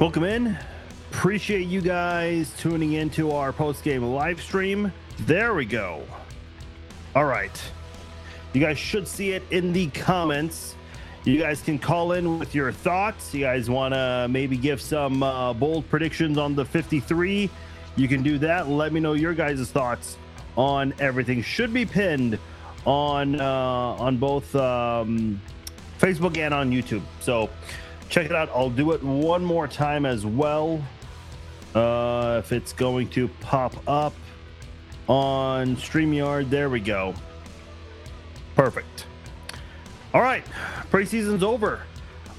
Welcome in. Appreciate you guys tuning into our post game live stream. There we go. All right. You guys should see it in the comments. You guys can call in with your thoughts. You guys want to maybe give some uh, bold predictions on the 53? You can do that. Let me know your guys' thoughts on everything. Should be pinned on uh, on both um, Facebook and on YouTube. So check it out. I'll do it one more time as well. Uh, if it's going to pop up on StreamYard, there we go. Perfect. All right, preseason's over.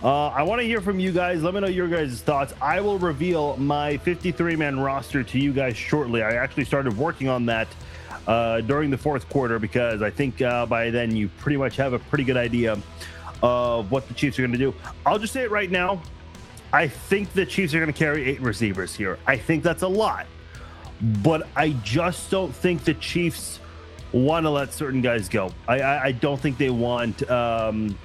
Uh, I want to hear from you guys. Let me know your guys' thoughts. I will reveal my 53 man roster to you guys shortly. I actually started working on that uh, during the fourth quarter because I think uh, by then you pretty much have a pretty good idea of what the Chiefs are going to do. I'll just say it right now. I think the Chiefs are going to carry eight receivers here. I think that's a lot, but I just don't think the Chiefs want to let certain guys go. I, I, I don't think they want um,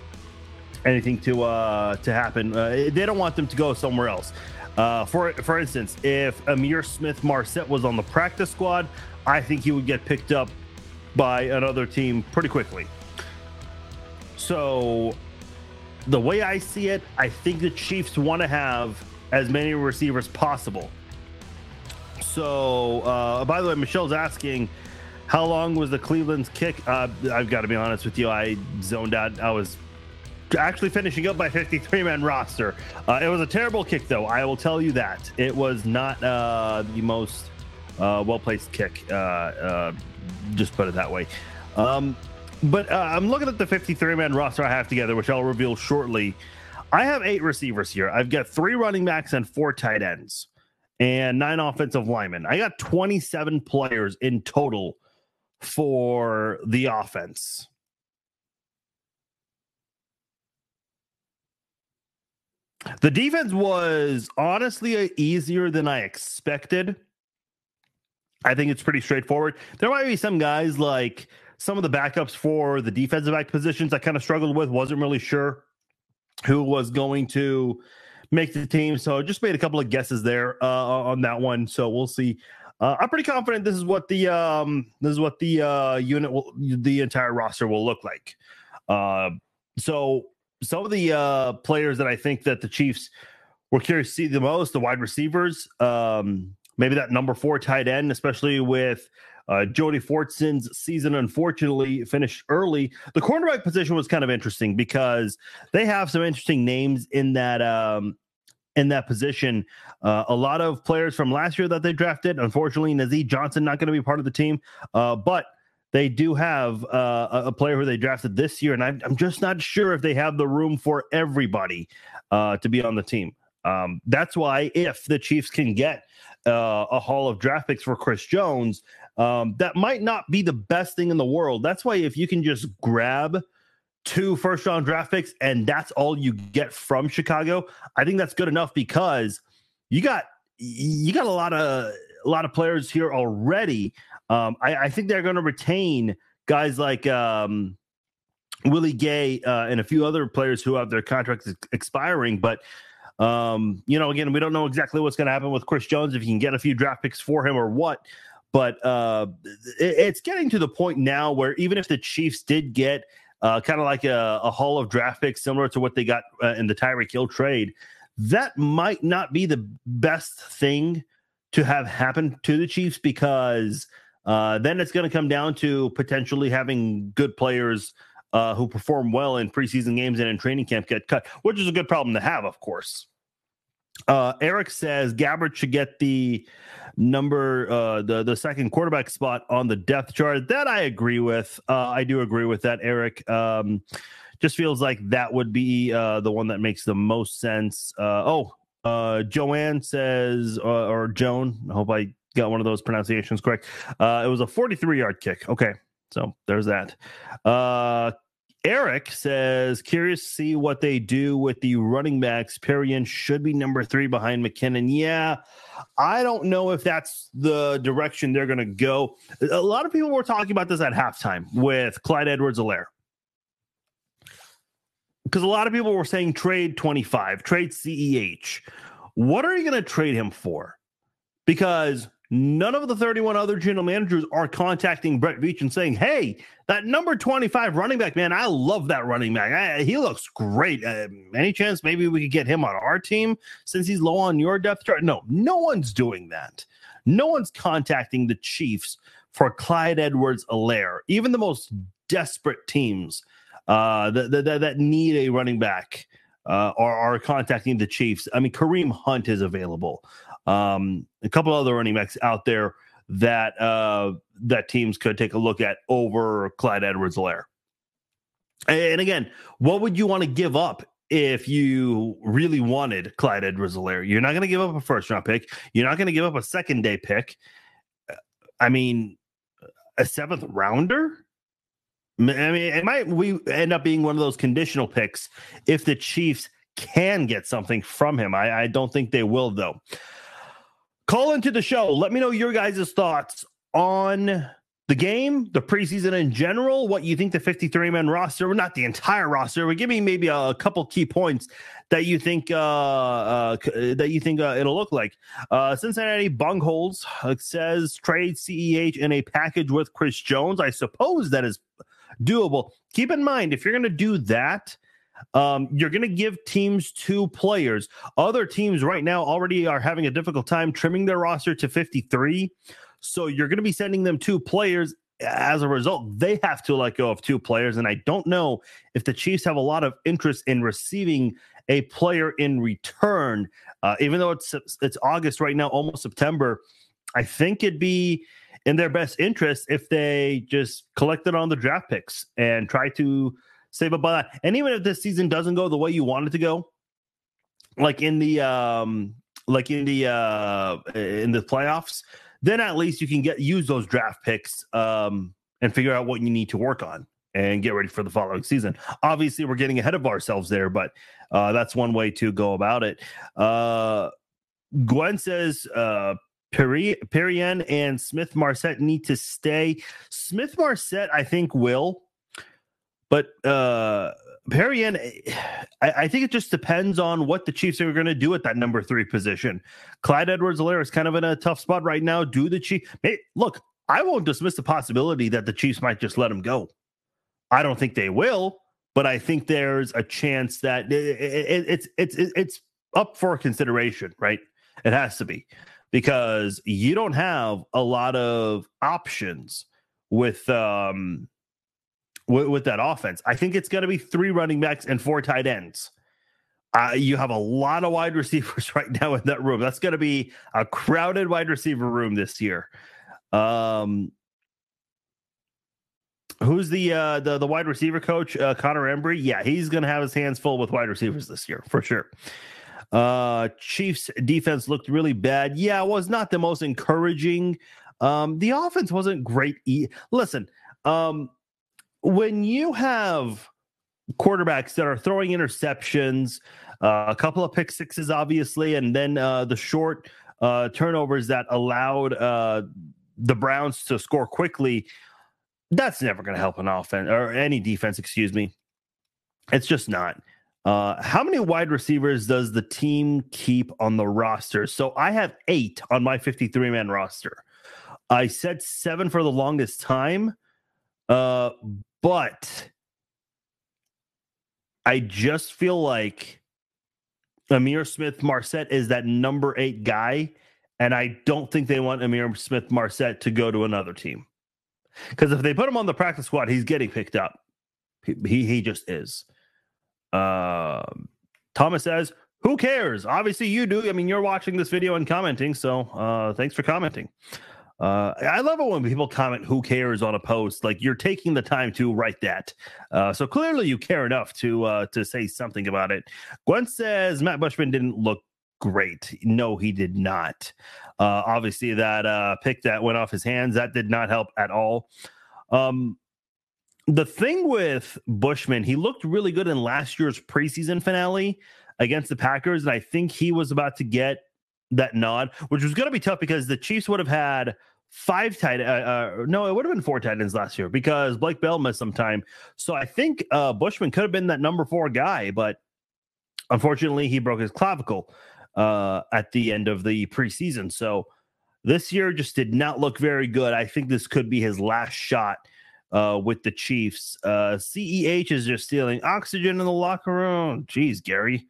anything to uh, to happen. Uh, they don't want them to go somewhere else. Uh, for for instance, if Ihmir Smith Marsette was on the practice squad, I think he would get picked up by another team pretty quickly. So, the way I see it, I think the Chiefs want to have as many receivers possible. So, uh, by the way, Michelle's asking, how long was the Cleveland's kick? Uh, I've got to be honest with you, I zoned out. I was actually finishing up my 53 man roster. Uh, it was a terrible kick, though. I will tell you that it was not uh, the most uh, well placed kick. Uh, uh, just put it that way. Um, but uh, I'm looking at the 53 man roster I have together, which I'll reveal shortly. I have eight receivers here. I've got three running backs and four tight ends and nine offensive linemen. I got 27 players in total for the offense. The defense was honestly easier than I expected. I think it's pretty straightforward. There might be some guys like some of the backups for the defensive back positions I kind of struggled with, wasn't really sure who was going to make the team. So just made a couple of guesses there uh, on that one. So we'll see. Uh, I'm pretty confident this is what the um, this is what the uh, unit will, the entire roster will look like. Uh, so some of the uh, players that I think that the Chiefs were curious to see the most, the wide receivers, um, maybe that number four tight end, especially with uh, Jody Fortson's season unfortunately finished early. The cornerback position was kind of interesting because they have some interesting names in that um, in that position. Uh, a lot of players from last year that they drafted. Unfortunately, Nazeeh Johnson not going to be part of the team, uh, but they do have uh, a player who they drafted this year, and I'm, I'm, just not sure if they have the room for everybody uh, to be on the team. Um, that's why if the Chiefs can get uh, a haul of draft picks for Chris Jones, um, that might not be the best thing in the world. That's why if you can just grab two first round draft picks and that's all you get from Chicago, I think that's good enough because you got you got a lot of a lot of players here already. Um, I, I, think they're going to retain guys like um, Willie Gay uh, and a few other players who have their contracts expiring. But um, you know, again, we don't know exactly what's going to happen with Chris Jones if you can get a few draft picks for him or what. But uh, it, it's getting to the point now where even if the Chiefs did get uh, kind of like a, a haul of draft picks similar to what they got uh, in the Tyreek Hill trade, that might not be the best thing to have happen to the Chiefs because uh, then it's going to come down to potentially having good players uh, who perform well in preseason games and in training camp get cut, which is a good problem to have, of course. Uh, Eric says Gabbert should get the number uh the the second quarterback spot on the depth chart. That i agree with. Uh i do agree with that eric. Um just feels like that would be uh the one that makes the most sense. Uh oh uh joanne says uh, or joan i hope i got one of those pronunciations correct uh it was a 43 yard kick okay so there's that uh Eric says, curious to see what they do with the running backs. Perrion should be number three behind McKinnon. Yeah, I don't know if that's the direction they're going to go. A lot of people were talking about this at halftime with Clyde Edwards-Helaire. Because a lot of people were saying trade 25, trade CEH. What are you going to trade him for? Because none of the 31 other general managers are contacting Brett Veach and saying, hey, that number 25 running back, man, I love that running back. I, he looks great. Uh, any chance maybe we could get him on our team since he's low on your depth chart? No, no one's doing that. No one's contacting the Chiefs for Clyde Edwards-Helaire. Even the most desperate teams uh, that, that, that need a running back uh, are, are contacting the Chiefs. I mean, Kareem Hunt is available. Um, a couple other running backs out there that uh, that teams could take a look at over Clyde Edwards-Helaire. And again, what would you want to give up if you really wanted Clyde Edwards-Helaire? You're not going to give up a first round pick. You're not going to give up a second day pick. I mean, a seventh rounder. I mean, it might we end up being one of those conditional picks if the Chiefs can get something from him. I, I don't think they will, though. Call into the show. Let me know your guys' thoughts on the game, the preseason in general, what you think the 53 man roster, not the entire roster, but give me maybe a, couple key points that you think uh, uh that you think uh, it'll look like. Uh, Cincinnati Bungholes uh, says trade CEH in a package with Chris Jones. I suppose that is doable. Keep in mind if you're going to do that, um, you're going to give teams two players. Other teams right now already are having a difficult time trimming their roster to 53. So you're going to be sending them two players. As a result, they have to let go of two players. And I don't know if the Chiefs have a lot of interest in receiving a player in return. Uh, even though it's it's August right now, almost September, I think it'd be in their best interest if they just collected on the draft picks and try to save up by that. And even if this season doesn't go the way you want it to go, like in the um like in the uh in the playoffs, then at least you can get use those draft picks um and figure out what you need to work on and get ready for the following season. Obviously, we're getting ahead of ourselves there, but uh that's one way to go about it. Uh Gwen says uh Perry, Perrion and Smith Marsette need to stay. Smith Marsette, I think, will. But uh Perrion, I, I, think it just depends on what the Chiefs are going to do at that number three position. Clyde Edwards-Helaire is kind of in a tough spot right now. Do the Chiefs hey, look? I won't dismiss the possibility that the Chiefs might just let him go. I don't think they will, but I think there's a chance that it, it, it's it's it's up for consideration, right? It has to be because you don't have a lot of options with um with, with that offense. I think it's going to be three running backs and four tight ends. Uh, you have a lot of wide receivers right now in that room. That's going to be a crowded wide receiver room this year. Um, who's the uh, the the wide receiver coach? Uh, Connor Embree. Yeah, he's going to have his hands full with wide receivers this year for sure. Uh, Chiefs defense looked really bad. Yeah, it was not the most encouraging. Um, the offense wasn't great. E- Listen, um, when you have quarterbacks that are throwing interceptions, uh, a couple of pick sixes, obviously, and then uh, the short uh, turnovers that allowed uh, the Browns to score quickly, that's never going to help an offense or any defense, excuse me. It's just not. Uh, how many wide receivers does the team keep on the roster? So I have eight on my 53 man roster. I said seven for the longest time. Uh, but I just feel like Ihmir Smith Marsette is that number eight guy. And I don't think they want Ihmir Smith Marsette to go to another team. Because if they put him on the practice squad, he's getting picked up. He he, just is. Um, Thomas says, "Who cares? Obviously, you do. I mean, you're watching this video and commenting, so uh, thanks for commenting." Uh, I love it when people comment "Who cares" on a post. Like you're taking the time to write that. Uh, so clearly, you care enough to uh, to say something about it. Gwen says Matt Bushman didn't look great. No, he did not. Uh, obviously, that uh, pick that went off his hands that did not help at all. Um, the thing with Bushman, he looked really good in last year's preseason finale against the Packers, and I think he was about to get that nod, which was going to be tough because the Chiefs would have had five tight. Uh, uh, no, it would have been four tight ends last year because Blake Bell missed some time. So I think uh, Bushman could have been that number four guy, but unfortunately, he broke his clavicle uh, at the end of the preseason. So this year just did not look very good. I think this could be his last shot uh, with the Chiefs. Uh, CEH is just stealing oxygen in the locker room. Jeez, Gary.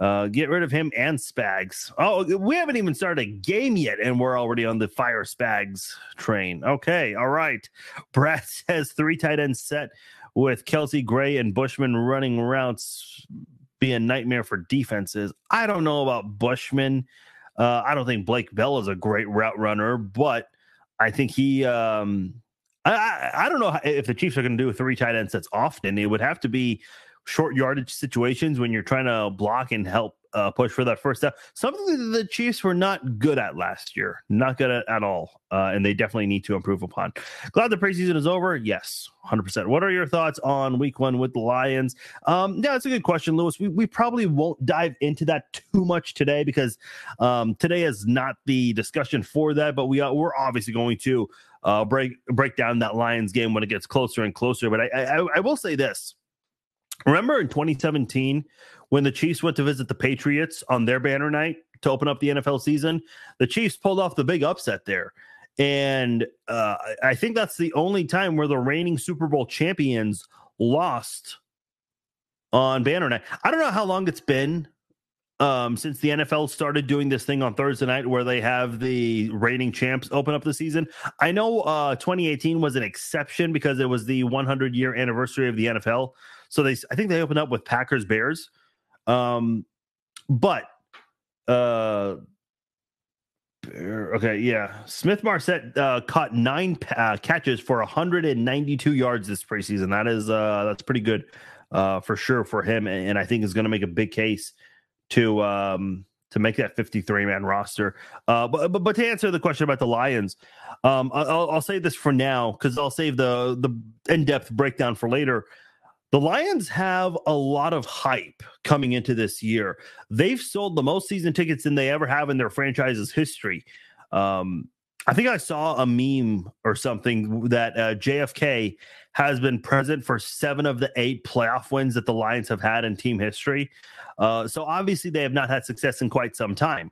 Uh, get rid of him and Spags. Oh, we haven't even started a game yet, and we're already on the fire Spags train. Okay, all right. Brad says three tight ends set with Kelce Gray and Bushman running routes be a nightmare for defenses. I don't know about Bushman. Uh, I don't think Blake Bell is a great route runner, but I think he. Um, I, I, I don't know if the Chiefs are going to do three tight end sets often. It would have to be short yardage situations when you're trying to block and help uh, push for that first step. Something that the Chiefs were not good at last year, not good at, at all, uh, and they definitely need to improve upon. Glad the preseason is over. Yes, hundred percent. What are your thoughts on Week One with the Lions? Um, yeah, that's a good question, Lewis. We we probably won't dive into that too much today because um, today is not the discussion for that, but we are, we're obviously going to uh, break break down that Lions game when it gets closer and closer. But I, I, I will say this. Remember in 2017 when the Chiefs went to visit the Patriots on their banner night to open up the NFL season? The Chiefs pulled off the big upset there. And uh, I think that's the only time where the reigning Super Bowl champions lost on banner night. I don't know how long it's been um, since the NFL started doing this thing on Thursday night where they have the reigning champs open up the season. I know uh, 2018 was an exception because it was the 100 year anniversary of the NFL. So they, I think they opened up with Packers Bears. Um, but uh, okay, yeah. Smith Marsette uh, caught nine uh, catches for 192 yards this preseason. That is uh, that's pretty good uh, for sure for him, and, I think is going to make a big case to um, to make that 53 man roster. Uh, but, but, but to answer the question about the Lions, um, I'll, I'll say this for now because I'll save the the in depth breakdown for later. The Lions have a lot of hype coming into this year. They've sold the most season tickets than they ever have in their franchise's history. Um, I think I saw a meme or something that uh, JFK has been present for seven of the eight playoff wins that the Lions have had in team history. Uh, so obviously, they have not had success in quite some time.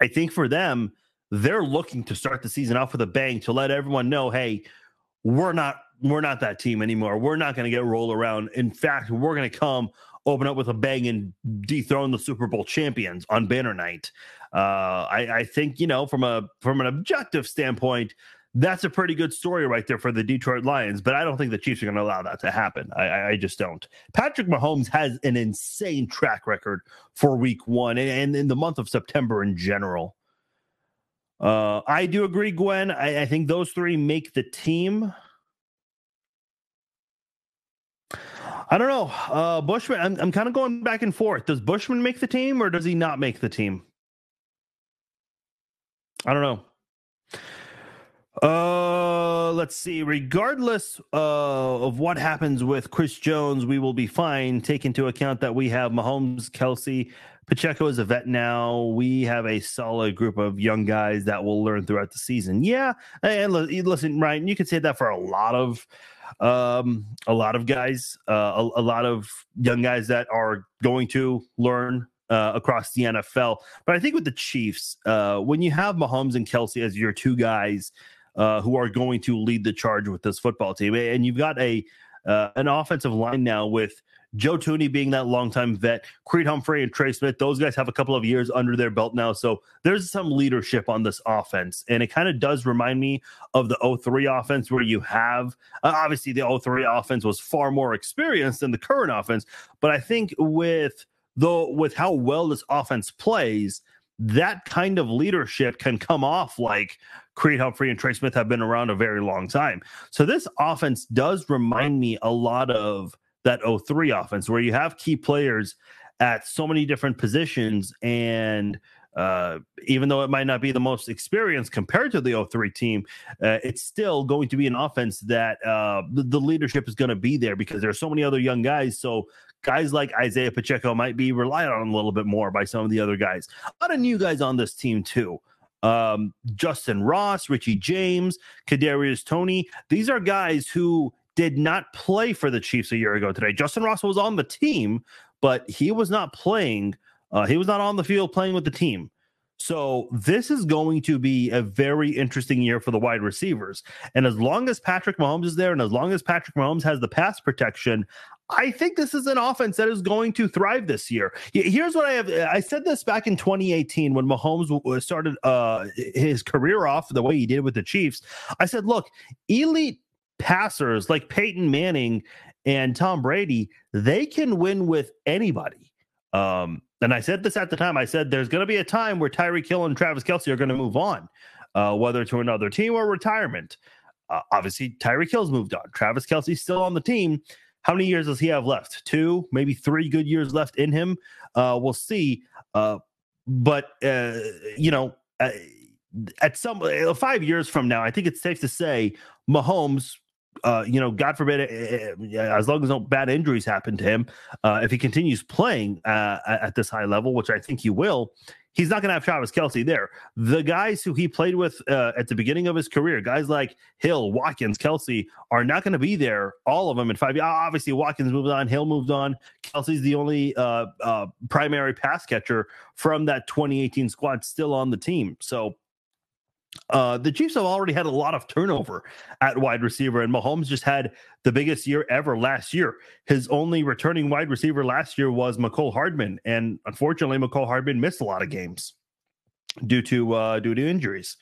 I think for them, they're looking to start the season off with a bang to let everyone know, hey, we're not we're not that team anymore. We're not going to get rolled around. In fact, we're going to come open up with a bang and dethrone the Super Bowl champions on banner night. Uh, I, I think you know from a from an objective standpoint, that's a pretty good story right there for the Detroit Lions. But I don't think the Chiefs are going to allow that to happen. I, I, just don't. Patrick Mahomes has an insane track record for Week One and, and in the month of September in general. Uh, I do agree, Gwen. I, I think those three make the team. I don't know. Uh, Bushman, I'm, I'm kind of going back and forth. Does Bushman make the team or does he not make the team? I don't know. Uh, let's see. Regardless uh, of what happens with Chris Jones, we will be fine. Take into account that we have Mahomes, Kelce, Pacheco is a vet now. We have a solid group of young guys that will learn throughout the season. Yeah, and listen, Ryan, you can say that for a lot of um, a lot of guys, uh, a, a, lot of young guys that are going to learn uh, across the NFL. But I think with the Chiefs, uh, when you have Mahomes and Kelce as your two guys uh, who are going to lead the charge with this football team, and you've got a uh, an offensive line now with Joe Thuney being that longtime vet, Creed Humphrey and Trey Smith, those guys have a couple of years under their belt now. So there's some leadership on this offense. And it kind of does remind me of the 03 offense where you have, uh, obviously, the 03 offense was far more experienced than the current offense. But I think with though with how well this offense plays, that kind of leadership can come off like Creed Humphrey and Trey Smith have been around a very long time. So this offense does remind me a lot of that 03 offense where you have key players at so many different positions and uh, even though it might not be the most experienced compared to the 03 team, uh, it's still going to be an offense that uh, the, the leadership is going to be there because there's so many other young guys. So guys like Isaiah Pacheco might be relied on a little bit more by some of the other guys. A lot of new guys on this team too. Um, Justin Ross, Richie James, Kadarius Toney. These are guys who did not play for the Chiefs a year ago today. Justin Ross was on the team, but he was not playing. Uh, he was not on the field playing with the team. So this is going to be a very interesting year for the wide receivers. And as long as Patrick Mahomes is there, and as long as Patrick Mahomes has the pass protection, I think this is an offense that is going to thrive this year. Here's what I have. I said this back in 2018 when Mahomes started uh, his career off the way he did with the Chiefs. I said, look, elite passers like Peyton Manning and Tom Brady, they can win with anybody. Um, and I said this at the time. I said there's going to be a time where Tyreek Hill and Travis Kelce are going to move on, uh, whether to another team or retirement. Uh, obviously, Tyreek Hill's moved on. Travis Kelce's still on the team. How many years does he have left? Two, maybe three good years left in him. Uh, we'll see. Uh, but uh, you know, uh, at some five years from now, I think it's safe to say Mahomes uh, you know, God forbid, uh, as long as no bad injuries happen to him, uh, if he continues playing uh, at this high level, which I think he will, he's not going to have Travis Kelce there. The guys who he played with uh, at the beginning of his career, guys like Hill, Watkins, Kelce, are not going to be there. All of them in five. Obviously, Watkins moved on, Hill moved on. Kelce's the only uh, uh, primary pass catcher from that 2018 squad still on the team. So uh, the Chiefs have already had a lot of turnover at wide receiver, and Mahomes just had the biggest year ever last year. His only returning wide receiver last year was Mecole Hardman, and unfortunately, Mecole Hardman missed a lot of games due to uh, due to injuries.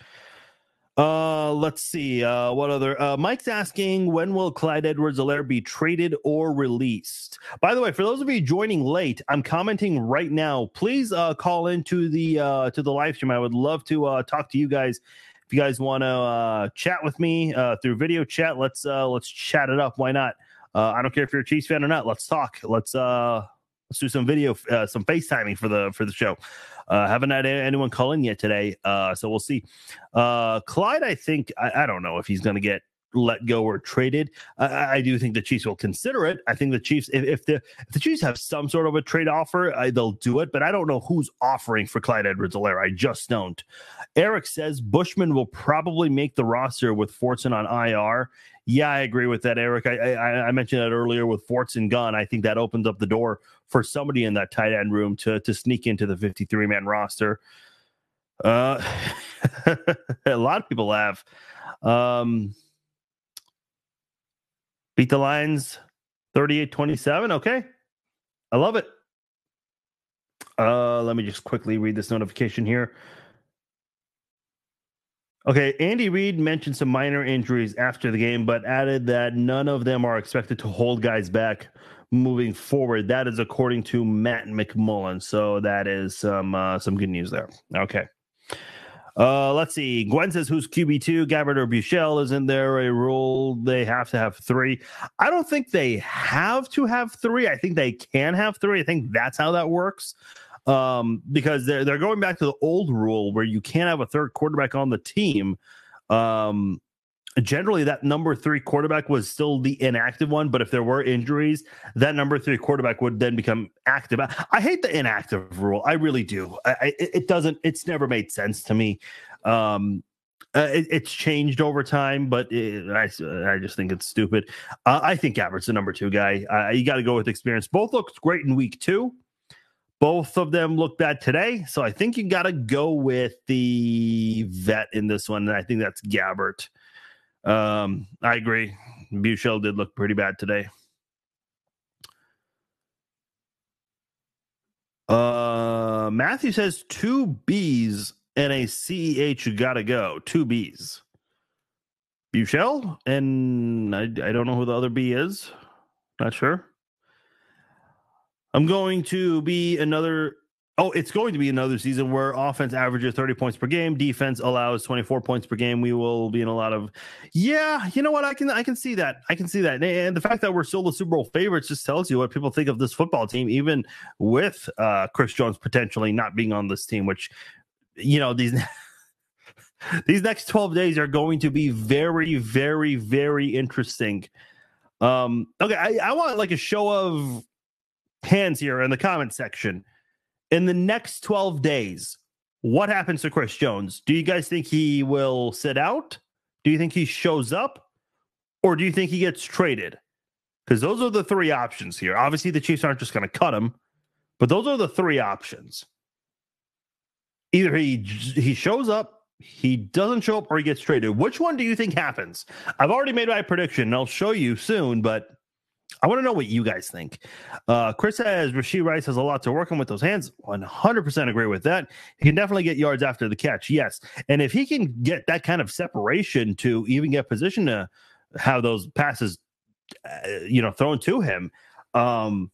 Uh, let's see. Uh, what other? Uh, Mike's asking when will Clyde Edwards-Helaire be traded or released? By the way, for those of you joining late, I'm commenting right now. Please uh, call into the uh, to the live stream. I would love to uh, talk to you guys. If you guys want to uh, chat with me uh, through video chat, let's uh, let's chat it up. Why not? Uh, I don't care if you're a Chiefs fan or not. Let's talk. Let's uh, let's do some video, uh, some FaceTiming for the for the show. Uh, haven't had anyone call in yet today, uh, so we'll see. Uh, Clyde, I think I, I don't know if he's going to get let go or traded. I, I, do think the Chiefs will consider it. I think the Chiefs, if, if the if the Chiefs have some sort of a trade offer, I, they'll do it. But I don't know who's offering for Clyde Edwards-Helaire. I just don't. Eric says Bushman will probably make the roster with Fortson on IR. Yeah, I agree with that, Eric. I, I, I mentioned that earlier with Fortson gone. I think that opens up the door for somebody in that tight end room to to sneak into the 53 man roster. Uh, a lot of people have. Um, beat the Lions 38 27. Okay. I love it. Uh, let me just quickly read this notification here. Okay, Andy Reid mentioned some minor injuries after the game, but added that none of them are expected to hold guys back moving forward. That is according to Matt McMullen. So that is some uh, some good news there. Okay. Uh, let's see. Gwen says who's QB two? Gabbert or Buechele? Isn't there a rule they have to have three? I don't think they have to have three. I think they can have three. I think that's how that works. Um, because they're they're going back to the old rule where you can't have a third quarterback on the team. Um, generally that number three quarterback was still the inactive one but if there were injuries that number three quarterback would then become active i hate the inactive rule i really do I, it doesn't it's never made sense to me um uh, it, it's changed over time, but it, I, I just think it's stupid. Uh, I think Gabbert's the number two guy. Uh, you got to go with experience. Both looked great in week two. Both of them look bad today. So I think you got to go with the vet in this one. And I think that's Gabbert. Um, I agree. Buechele did look pretty bad today. Uh, Matthew says two B's and a CEH gotta go. Two B's. Buechele and I, I don't know who the other B is. Not sure. I'm going to be another Oh, it's going to be another season where offense averages 30 points per game, defense allows 24 points per game. We will be in a lot of Yeah, you know what? I can I can see that. I can see that. And the fact that we're still the Super Bowl favorites just tells you what people think of this football team even with uh Chris Jones potentially not being on this team, which you know these these next 12 days are going to be very very very interesting um okay i, I want like a show of hands here in the comment section in the next 12 days what happens to chris jones? Do you guys think he will sit out? Do you think he shows up? Or do you think he gets traded? Because those are the three options here. Obviously the chiefs aren't just going to cut him but those are the three options. Either he he shows up, he doesn't show up, or he gets traded. Which one do you think happens? I've already made my prediction, and I'll show you soon, but I want to know what you guys think. Uh, Chris says Rashee Rice has a lot to work on with those hands. 100% agree with that. He can definitely get yards after the catch. Yes. And if he can get that kind of separation to even get position to have those passes, uh, you know, thrown to him, um,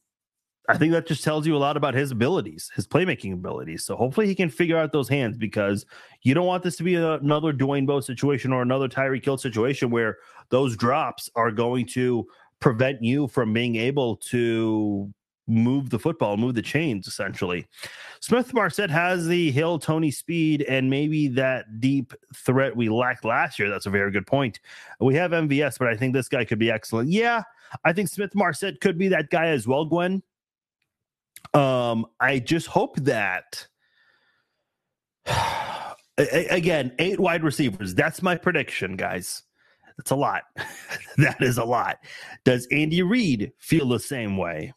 I think that just tells you a lot about his abilities, his playmaking abilities. So hopefully he can figure out those hands because you don't want this to be a, another Dwayne Bowe situation or another Tyreek Hill situation where those drops are going to prevent you from being able to move the football, move the chains essentially. Smith Marsette has the Hill Toney speed and maybe that deep threat we lacked last year. That's a very good point. We have MVS, but I think this guy could be excellent. Yeah, I think Smith Marsette could be that guy as well, Gwen. Um, I just hope that again, eight wide receivers. That's my prediction, guys. That's a lot. that is a lot. Does Andy Reid feel the same way?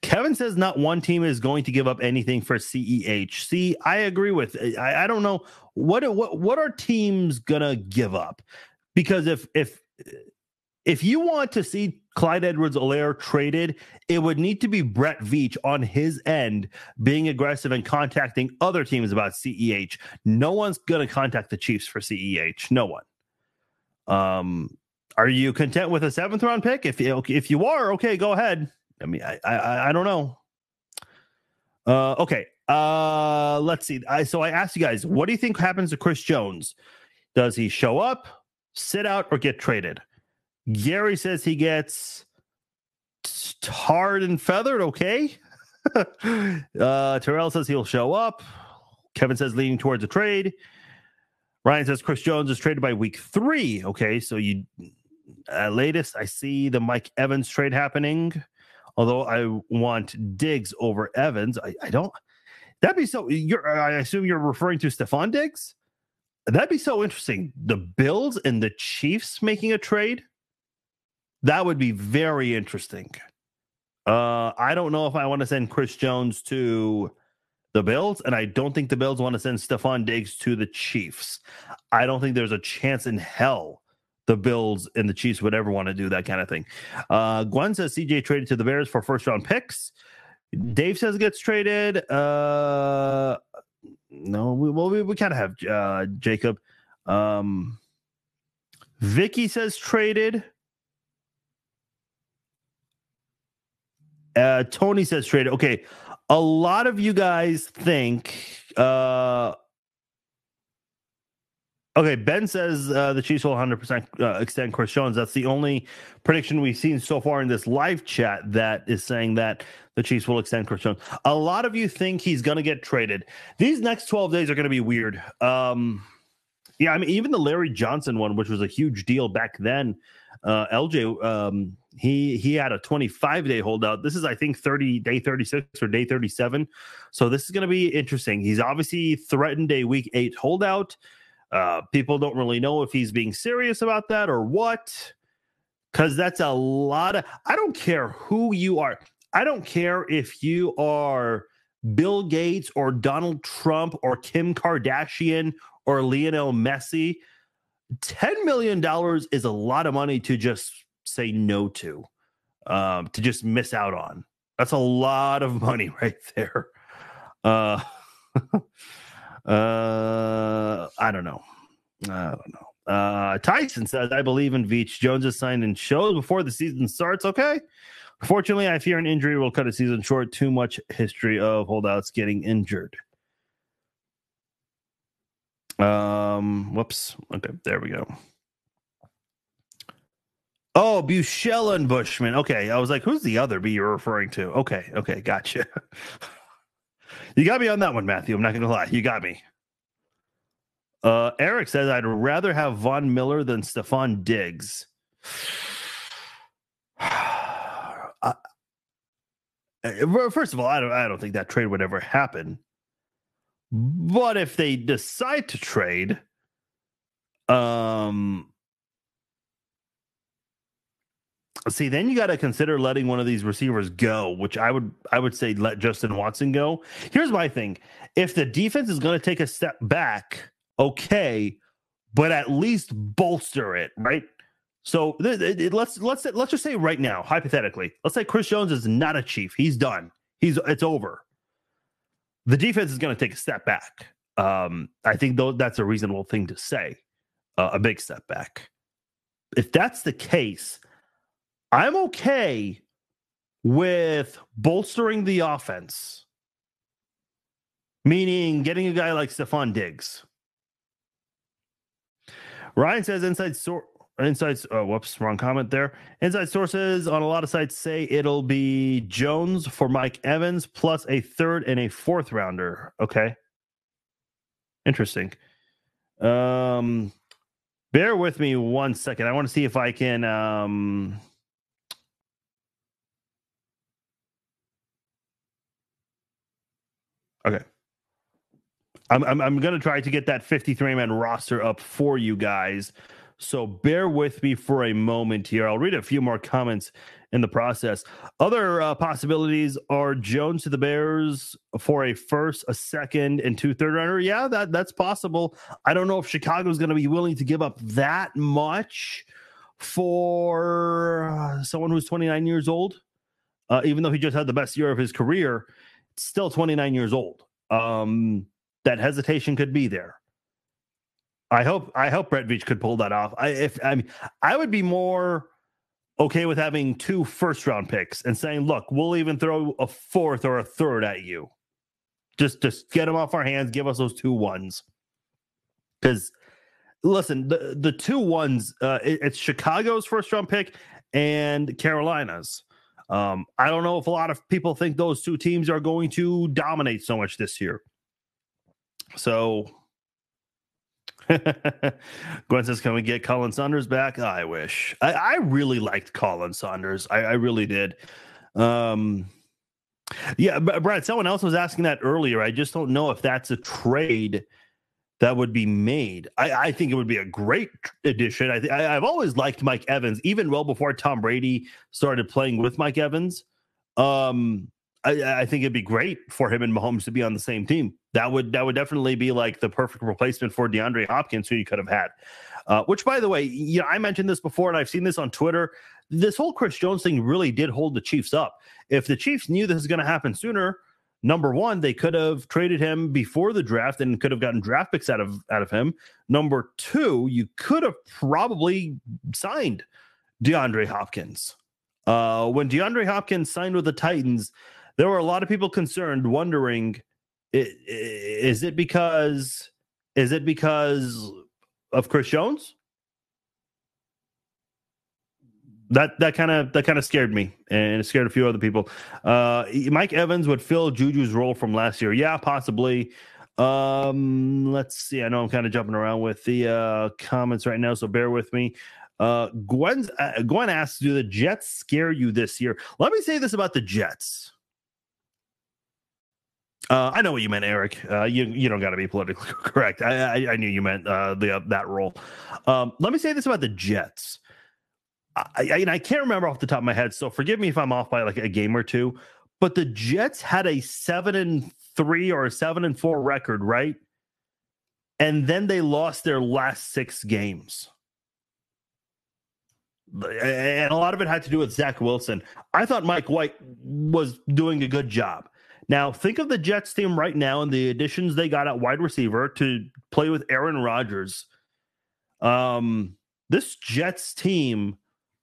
Kevin says not one team is going to give up anything for CEH. See, I agree with. I, I don't know what what what are teams gonna give up because if if if you want to see Clyde Edwards-Helaire traded, it would need to be Brett Veach on his end being aggressive and contacting other teams about CEH. No one's going to contact the Chiefs for CEH. No one. Um, are you content with a seventh round pick? If if you are, okay, go ahead. I mean, I I, I don't know. Uh, okay. Uh, let's see. I so I asked you guys, what do you think happens to Chris Jones? Does he show up, sit out, or get traded? Gary says he gets tarred and feathered. Okay. uh, Terrell says he'll show up. Kevin says leaning towards a trade. Ryan says Chris Jones is traded by week three. Okay, so you latest I see the Mike Evans trade happening. Although I want Diggs over Evans, I, I don't. That'd be so. You're, I assume you're referring to Stefon Diggs. That'd be so interesting. The Bills and the Chiefs making a trade. That would be very interesting. Uh, I don't know if I want to send Chris Jones to the Bills, and I don't think the Bills want to send Stefon Diggs to the Chiefs. I don't think there's a chance in hell the Bills and the Chiefs would ever want to do that kind of thing. Uh, Gwen says CJ traded to the Bears for first round picks. Dave says gets traded. Uh, no, we, well, we, we kind of have uh, Jacob. Um, Vicky says traded. Uh, Tony says traded. Okay, a lot of you guys think. Uh, okay, Ben says uh, the Chiefs will 100% uh, extend Chris Jones. That's the only prediction we've seen so far in this live chat that is saying that the Chiefs will extend Chris Jones. A lot of you think he's going to get traded. These next 12 days are going to be weird. Um, yeah, I mean, even the Larry Johnson one, which was a huge deal back then, uh, LJ, um, he he had a 25 day holdout. This is, I think, 30 day 36 or day 37. So this is going to be interesting. He's obviously threatened a week eight holdout. Uh, people don't really know if he's being serious about that or what, because that's a lot of. I don't care who you are. I don't care if you are Bill Gates or Donald Trump or Kim Kardashian or Lionel Messi. $10 million is a lot of money to just say no to, um, to just miss out on. That's a lot of money right there. Uh, uh, I don't know. I don't know. Uh, Tyson says, I believe in Veach. Jones is signed in shows before the season starts. Okay. Fortunately, I fear an injury will cut a season short. Too much history of holdouts getting injured. Um, whoops. Okay, there we go. Oh, Buechele and Bushman. Okay, I was like, who's the other B you're referring to? Okay, okay, gotcha. You got me on that one, Matthew. I'm not going to lie. You got me. Uh, Eric says, I'd rather have Von Miller than Stefon Diggs. I, first of all, I don't, I don't think that trade would ever happen. But if they decide to trade, um, see, then you got to consider letting one of these receivers go, which I would, I would say let Justin Watson go. Here's my thing: if the defense is going to take a step back, okay, but at least bolster it, right? So let's let's let's just say right now, hypothetically, let's say Chris Jones is not a chief. He's done. He's it's over. The defense is going to take a step back. Um, I think though that's a reasonable thing to say, uh, a big step back. If that's the case, I'm okay with bolstering the offense, meaning getting a guy like Stefon Diggs. Ryan says inside. Inside, oh, whoops, wrong comment there. Inside sources on a lot of sites say it'll be Jones for Mike Evans plus a third and a fourth rounder. Okay, interesting. Um, bear with me one second. I want to see if I can. Um, okay. I'm, I'm, I'm going to try to get that 53 man roster up for you guys. So bear with me for a moment here. I'll read a few more comments in the process. Other uh, possibilities are Jones to the Bears for a first, a second, and two third runner. Yeah, that that's possible. I don't know if Chicago is going to be willing to give up that much for uh, someone who's 29 years old. Uh, even though he just had the best year of his career, still 29 years old. Um, that hesitation could be there. I hope I hope Brett Veach could pull that off. I if I mean I would be more okay with having two first round picks and saying, look, we'll even throw a fourth or a third at you. Just just get them off our hands, give us those two ones. Because listen, the the two ones, uh, it, it's Chicago's first round pick and Carolina's. Um, I don't know if a lot of people think those two teams are going to dominate so much this year. So Gwen says, "Can we get Khalen Saunders back?" I wish. I, I really liked Khalen Saunders. I, I really did. Um, yeah, Brad, someone else was asking that earlier. I just don't know if that's a trade that would be made. I, I think it would be a great addition. I, th- I have always liked Mike Evans, even well before Tom Brady started playing with Mike Evans. Um, I, I, think it'd be great for him and Mahomes to be on the same team. That would that would definitely be like the perfect replacement for DeAndre Hopkins, who you could have had. Uh, which, by the way, you know, I mentioned this before, and I've seen this on Twitter. This whole Chris Jones thing really did hold the Chiefs up. If the Chiefs knew this was going to happen sooner, number one, they could have traded him before the draft and could have gotten draft picks out of out of him. Number two, you could have probably signed DeAndre Hopkins. Uh, when DeAndre Hopkins signed with the Titans, there were a lot of people concerned, wondering, is it because is it because of Chris Jones? That that kind of that kind of scared me, and it scared a few other people. Uh, Mike Evans would fill Juju's role from last year. Yeah, possibly. Um, let's see. I know I'm kind of jumping around with the uh, comments right now, so bear with me. Uh, Gwen's, uh, Gwen asks, "Do the Jets scare you this year?" Let me say this about the Jets. Uh, I know what you meant, Eric. Uh, you you don't got to be politically correct. I, I, I knew you meant uh, the uh, that role. Um, let me say this about the Jets. I, I, I can't remember off the top of my head, so forgive me if I'm off by like a game or two. But the Jets had a seven and three or a seven and four record, right? And then they lost their last six games. And a lot of it had to do with Zach Wilson. I thought Mike White was doing a good job. Now, think of the Jets team right now and the additions they got at wide receiver to play with Aaron Rodgers. Um, this Jets team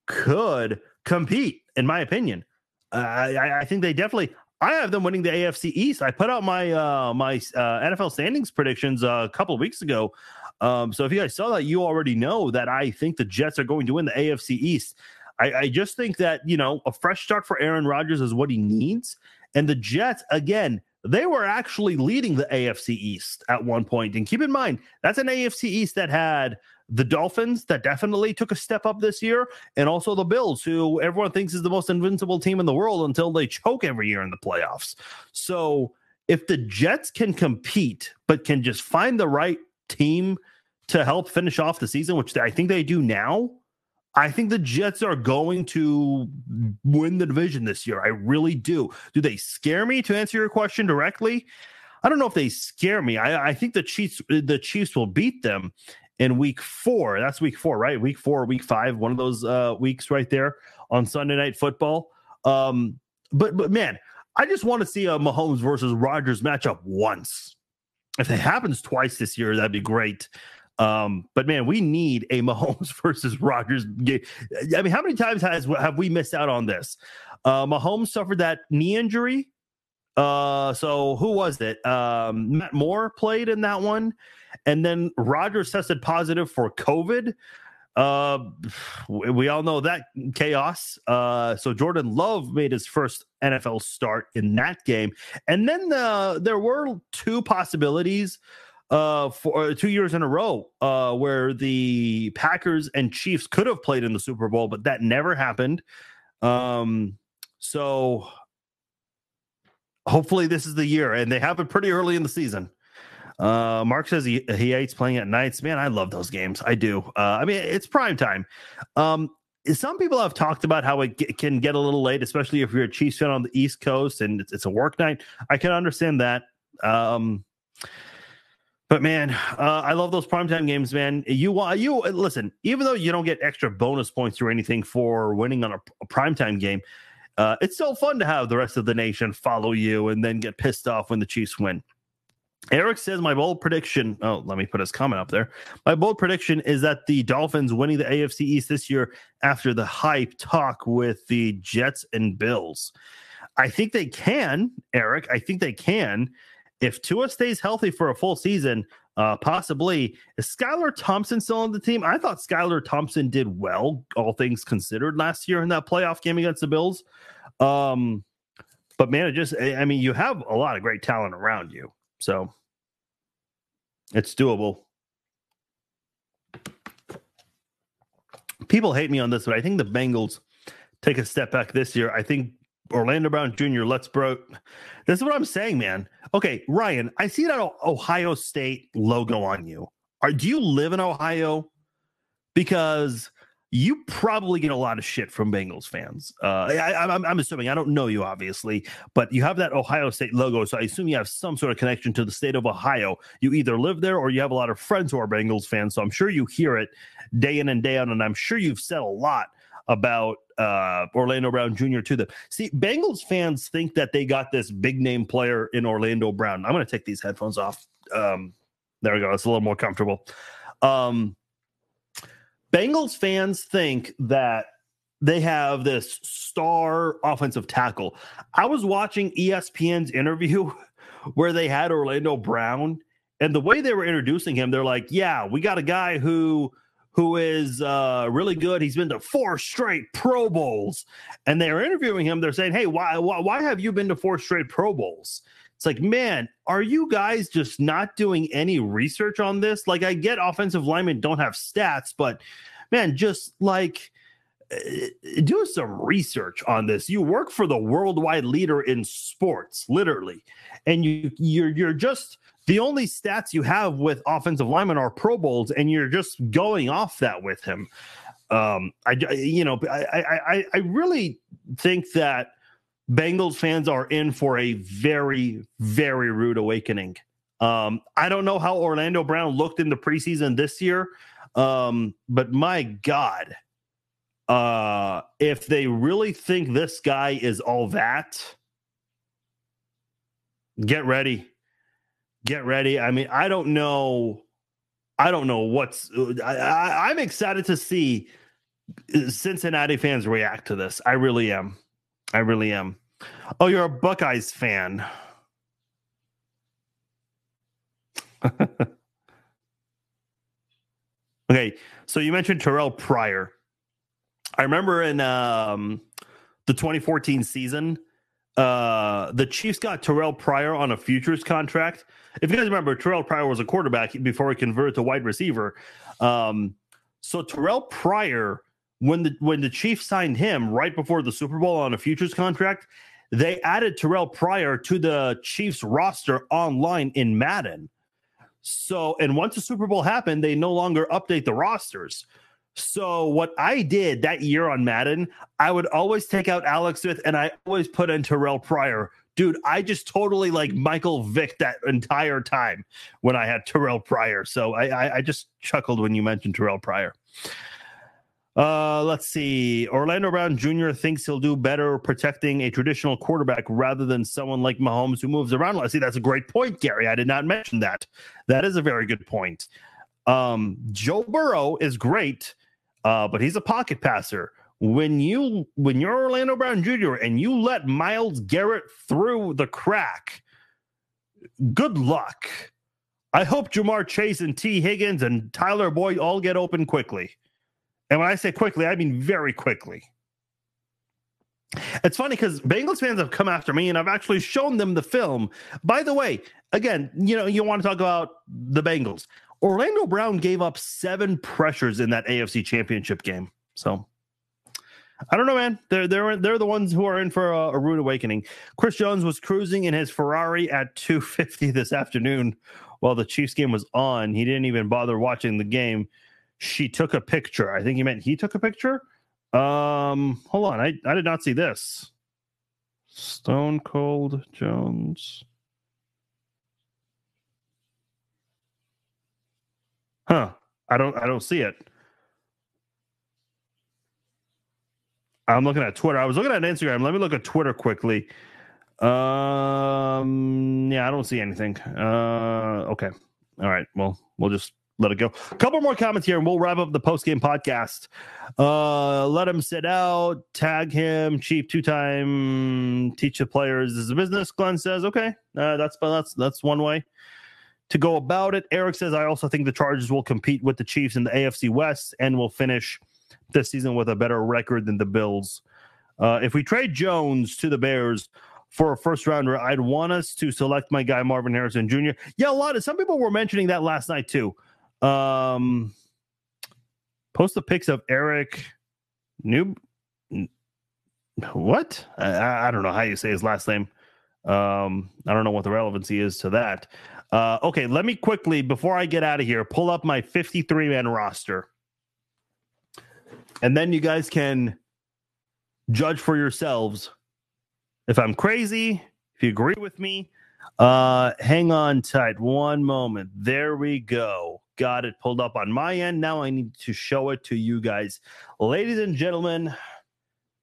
could compete, in my opinion. Uh, I, I think they definitely. I have them winning the AFC East. I put out my uh, my uh, NFL standings predictions a couple weeks ago. Um, so if you guys saw that, you already know that I think the Jets are going to win the AFC East. I, I just think that you know a fresh start for Aaron Rodgers is what he needs. And the Jets, again, they were actually leading the AFC East at one point. And keep in mind, that's an AFC East that had the Dolphins that definitely took a step up this year, and also the Bills, who everyone thinks is the most invincible team in the world until they choke every year in the playoffs. So if the Jets can compete, but can just find the right team to help finish off the season, which I think they do now, I think the Jets are going to win the division this year. I really do. Do they scare me to answer your question directly? I don't know if they scare me. I, I think the Chiefs the Chiefs will beat them in week four. That's week four, right? Week four, week five, one of those uh, weeks right there on Sunday night football. Um, but but man, I just want to see a Mahomes versus Rodgers matchup once. If it happens twice this year, that'd be great. Um, but man, we need a Mahomes versus Rodgers. game. I mean, how many times has have we missed out on this? Uh, Mahomes suffered that knee injury. Uh, so who was it? Um, Matt Moore played in that one, and then Rodgers tested positive for COVID. Uh, we all know that chaos. Uh, so Jordan Love made his first NFL start in that game, and then uh, there were two possibilities uh for uh, two years in a row uh where the Packers and Chiefs could have played in the Super Bowl but that never happened um so hopefully this is the year and they have it pretty early in the season uh Mark says he he hates playing at nights. Man I love those games. I do. Uh I mean it's prime time. Um some people have talked about how it g- can get a little late especially if you're a Chiefs fan on the East Coast and it's, it's a work night. I can understand that. Um but man, uh, I love those primetime games, man. You want you listen, even though you don't get extra bonus points or anything for winning on a, a primetime game, uh, it's still fun to have the rest of the nation follow you and then get pissed off when the Chiefs win. Eric says my bold prediction. Oh, let me put his comment up there. My bold prediction is that the Dolphins winning the AFC East this year after the hype talk with the Jets and Bills. I think they can, Eric. I think they can. If Tua stays healthy for a full season, uh, possibly is Skylar Thompson still on the team? I thought Skylar Thompson did well, all things considered, last year in that playoff game against the Bills. Um, but man, it just, I mean, you have a lot of great talent around you. So it's doable. People hate me on this, but I think the Bengals take a step back this year. I think Orlando Brown Jr. Let's bro. This is what I'm saying, man. Okay, Ryan, I see that Ohio State logo on you. Are do you live in Ohio? Because you probably get a lot of shit from Bengals fans. Uh, I, am I'm assuming I don't know you obviously, but you have that Ohio State logo, so I assume you have some sort of connection to the state of Ohio. You either live there or you have a lot of friends who are Bengals fans. So I'm sure you hear it day in and day out, and I'm sure you've said a lot about uh, Orlando Brown Jr. to them. See, Bengals fans think that they got this big name player in Orlando Brown. I'm going to take these headphones off. Um, there we go. It's a little more comfortable. Um, Bengals fans think that they have this star offensive tackle. I was watching ESPN's interview where they had Orlando Brown, and the way they were introducing him, they're like, "Yeah, we got a guy who." who is uh, really good. He's been to four straight Pro Bowls, and they're interviewing him. They're saying, "Hey, why, why, why have you been to four straight Pro Bowls?" It's like, man, are you guys just not doing any research on this? Like, I get offensive linemen don't have stats, but man, just like uh, do some research on this. You work for the worldwide leader in sports, literally, and you you're you're just the only stats you have with offensive linemen are Pro Bowls, and you're just going off that with him. Um, I, you know, I, I, I really think that Bengals fans are in for a very, very rude awakening. Um, I don't know how Orlando Brown looked in the preseason this year, um, but my God, uh, if they really think this guy is all that, get ready get ready. I mean, I don't know. I don't know what's. I, i'm excited to see Cincinnati fans react to this. I really am. I really am. Oh, you're a Buckeyes fan. okay, so you mentioned Terrell Pryor. I remember in um, the 2014 season, uh, the Chiefs got Terrell Pryor on a futures contract. If you guys remember, Terrell Pryor was a quarterback before he converted to wide receiver. Um, so Terrell Pryor, when the when the Chiefs signed him right before the Super Bowl on a futures contract, they added Terrell Pryor to the Chiefs roster online in Madden. So, and once the Super Bowl happened, they no longer update the rosters. So, what I did that year on Madden, I would always take out Alex Smith and I always put in Terrell Pryor. Dude, I just totally like Michael Vick that entire time when I had Terrell Pryor. So, I, I, I just chuckled when you mentioned Terrell Pryor. Uh, let's see. Orlando Brown Jr. thinks he'll do better protecting a traditional quarterback rather than someone like Mahomes who moves around. I see that's a great point, Gary. I did not mention that. That is a very good point. Um, Joe Burrow is great, uh, but he's a pocket passer. When you when you're Orlando Brown Jr. and you let Myles Garrett through the crack, good luck. I hope Ja'Marr Chase and Tee Higgins and Tyler Boyd all get open quickly. And when I say quickly, I mean very quickly. It's funny because Bengals fans have come after me and I've actually shown them the film. By the way, again, you know, you want to talk about the Bengals. Orlando Brown gave up seven pressures in that AFC championship game. So I don't know, man. They're they're they're the ones who are in for a, a rude awakening. Chris Jones was cruising in his Ferrari at 250 this afternoon while the Chiefs game was on. He didn't even bother watching the game she took a picture. I think he meant he took a picture. Um, hold on, I I did not see this. Stone Cold Jones. Huh. I don't I don't see it. I'm looking at Twitter. I was looking at Instagram. Let me look at Twitter quickly. Um yeah, I don't see anything. Uh okay. All right. Well, we'll just let it go. A couple more comments here, and we'll wrap up the post game podcast. Uh, let him sit out. Tag him. Cheap two time. Teach the players is a business. Glenn says, okay, uh, that's that's that's one way to go about it. Eric says, I also think the Chargers will compete with the Chiefs in the AFC West and will finish this season with a better record than the Bills. Uh, if we trade Jones to the Bears, for a first rounder, I'd want us to select my guy Marvin Harrison Jr. Yeah, a lot of some people were mentioning that last night too. Um, post the pics of Eric Noob. What? I, I, don't know how you say his last name. Um, I don't know what the relevancy is to that. Uh, okay, let me quickly, before I get out of here, pull up my 53 man roster. And then you guys can judge for yourselves if I'm crazy, if you agree with me. Uh, hang on tight one moment. There we go got it pulled up on my end. Now I need to show it to you guys. Ladies and gentlemen,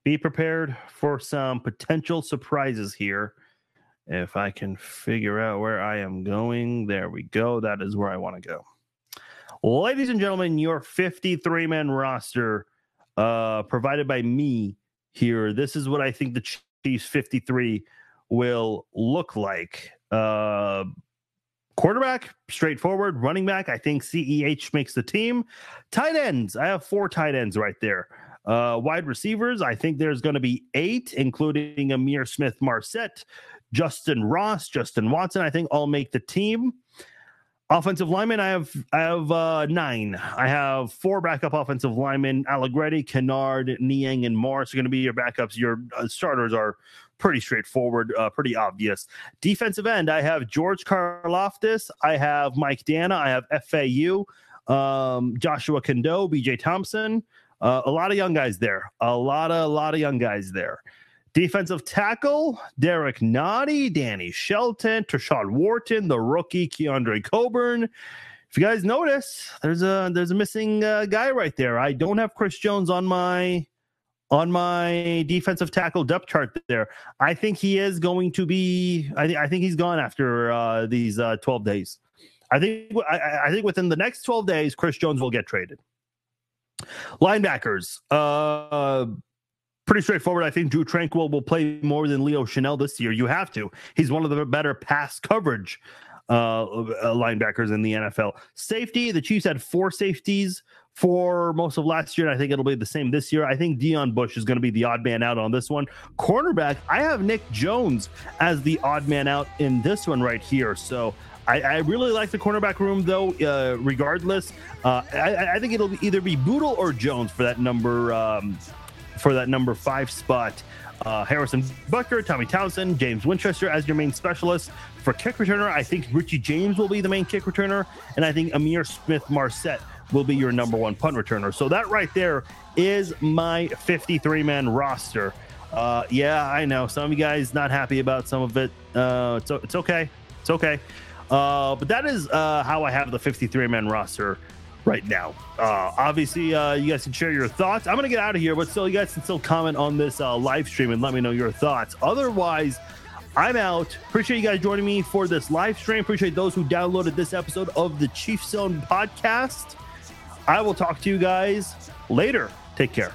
be prepared for some potential surprises here. If I can figure out where I am going, there we go. That is where I want to go. Ladies and gentlemen, your 53 man roster uh, provided by me here. This is what I think the Chiefs 53 will look like. Uh, Quarterback, straightforward. Running back, I think CEH makes the team. Tight ends, I have four tight ends right there. Uh, wide receivers, I think there's going to be eight, including Ihmir Smith Marsette, Justin Ross, Justin Watson. I think all make the team. Offensive linemen, I have I have uh, nine. I have four backup offensive linemen: Allegretti, Kinnard, Niang, and Morris are going to be your backups. Your uh, starters are pretty straightforward, uh, pretty obvious. Defensive end, I have George Karlaftis, I have Mike Danna, I have FAU, um, Joshua Kaindoh, BJ Thompson. Uh, a lot of young guys there. A lot of a lot of young guys there. Defensive tackle, Derrick Nnadi, Danny Shelton, Tershawn Wharton, the rookie, Keondre Coburn. If you guys notice, there's a there's a missing uh, guy right there. I don't have Chris Jones on my on my defensive tackle depth chart there. I think he is going to be. I, th- I think he's gone after uh, these uh, 12 days. I think. I, I, think within the next 12 days, Chris Jones will get traded. Linebackers. Uh, pretty straightforward. I think Drue Tranquill will play more than Leo Chenal this year. You have to. He's one of the better pass coverage uh, linebackers in the NFL. Safety, the Chiefs had four safeties for most of last year. And I think it'll be the same this year. I think Deon Bush is going to be the odd man out on this one. Cornerback, I have Nick Jones as the odd man out in this one right here. So I, I really like the cornerback room, though. Uh, regardless, uh, I, I, think it'll either be Bootle or Jones for that number um, for that number five spot. Uh, Harrison Butker, Tommy Townsend, James Winchester as your main specialist. For kick returner, I think Richie James will be the main kick returner, and I think Ihmir Smith Marsette will be your number one punt returner. So that right there is my 53 man roster. Uh, yeah, I know some of you guys not happy about some of it. Uh, it's, it's okay. It's okay. Uh, but that is uh, how I have the 53 man roster right now. Uh, obviously, uh, you guys can share your thoughts. I'm going to get out of here, but still, you guys can still comment on this uh, live stream and let me know your thoughts. Otherwise, I'm out. Appreciate you guys joining me for this live stream. Appreciate those who downloaded this episode of the Chief Zone podcast. I will talk to you guys later. Take care.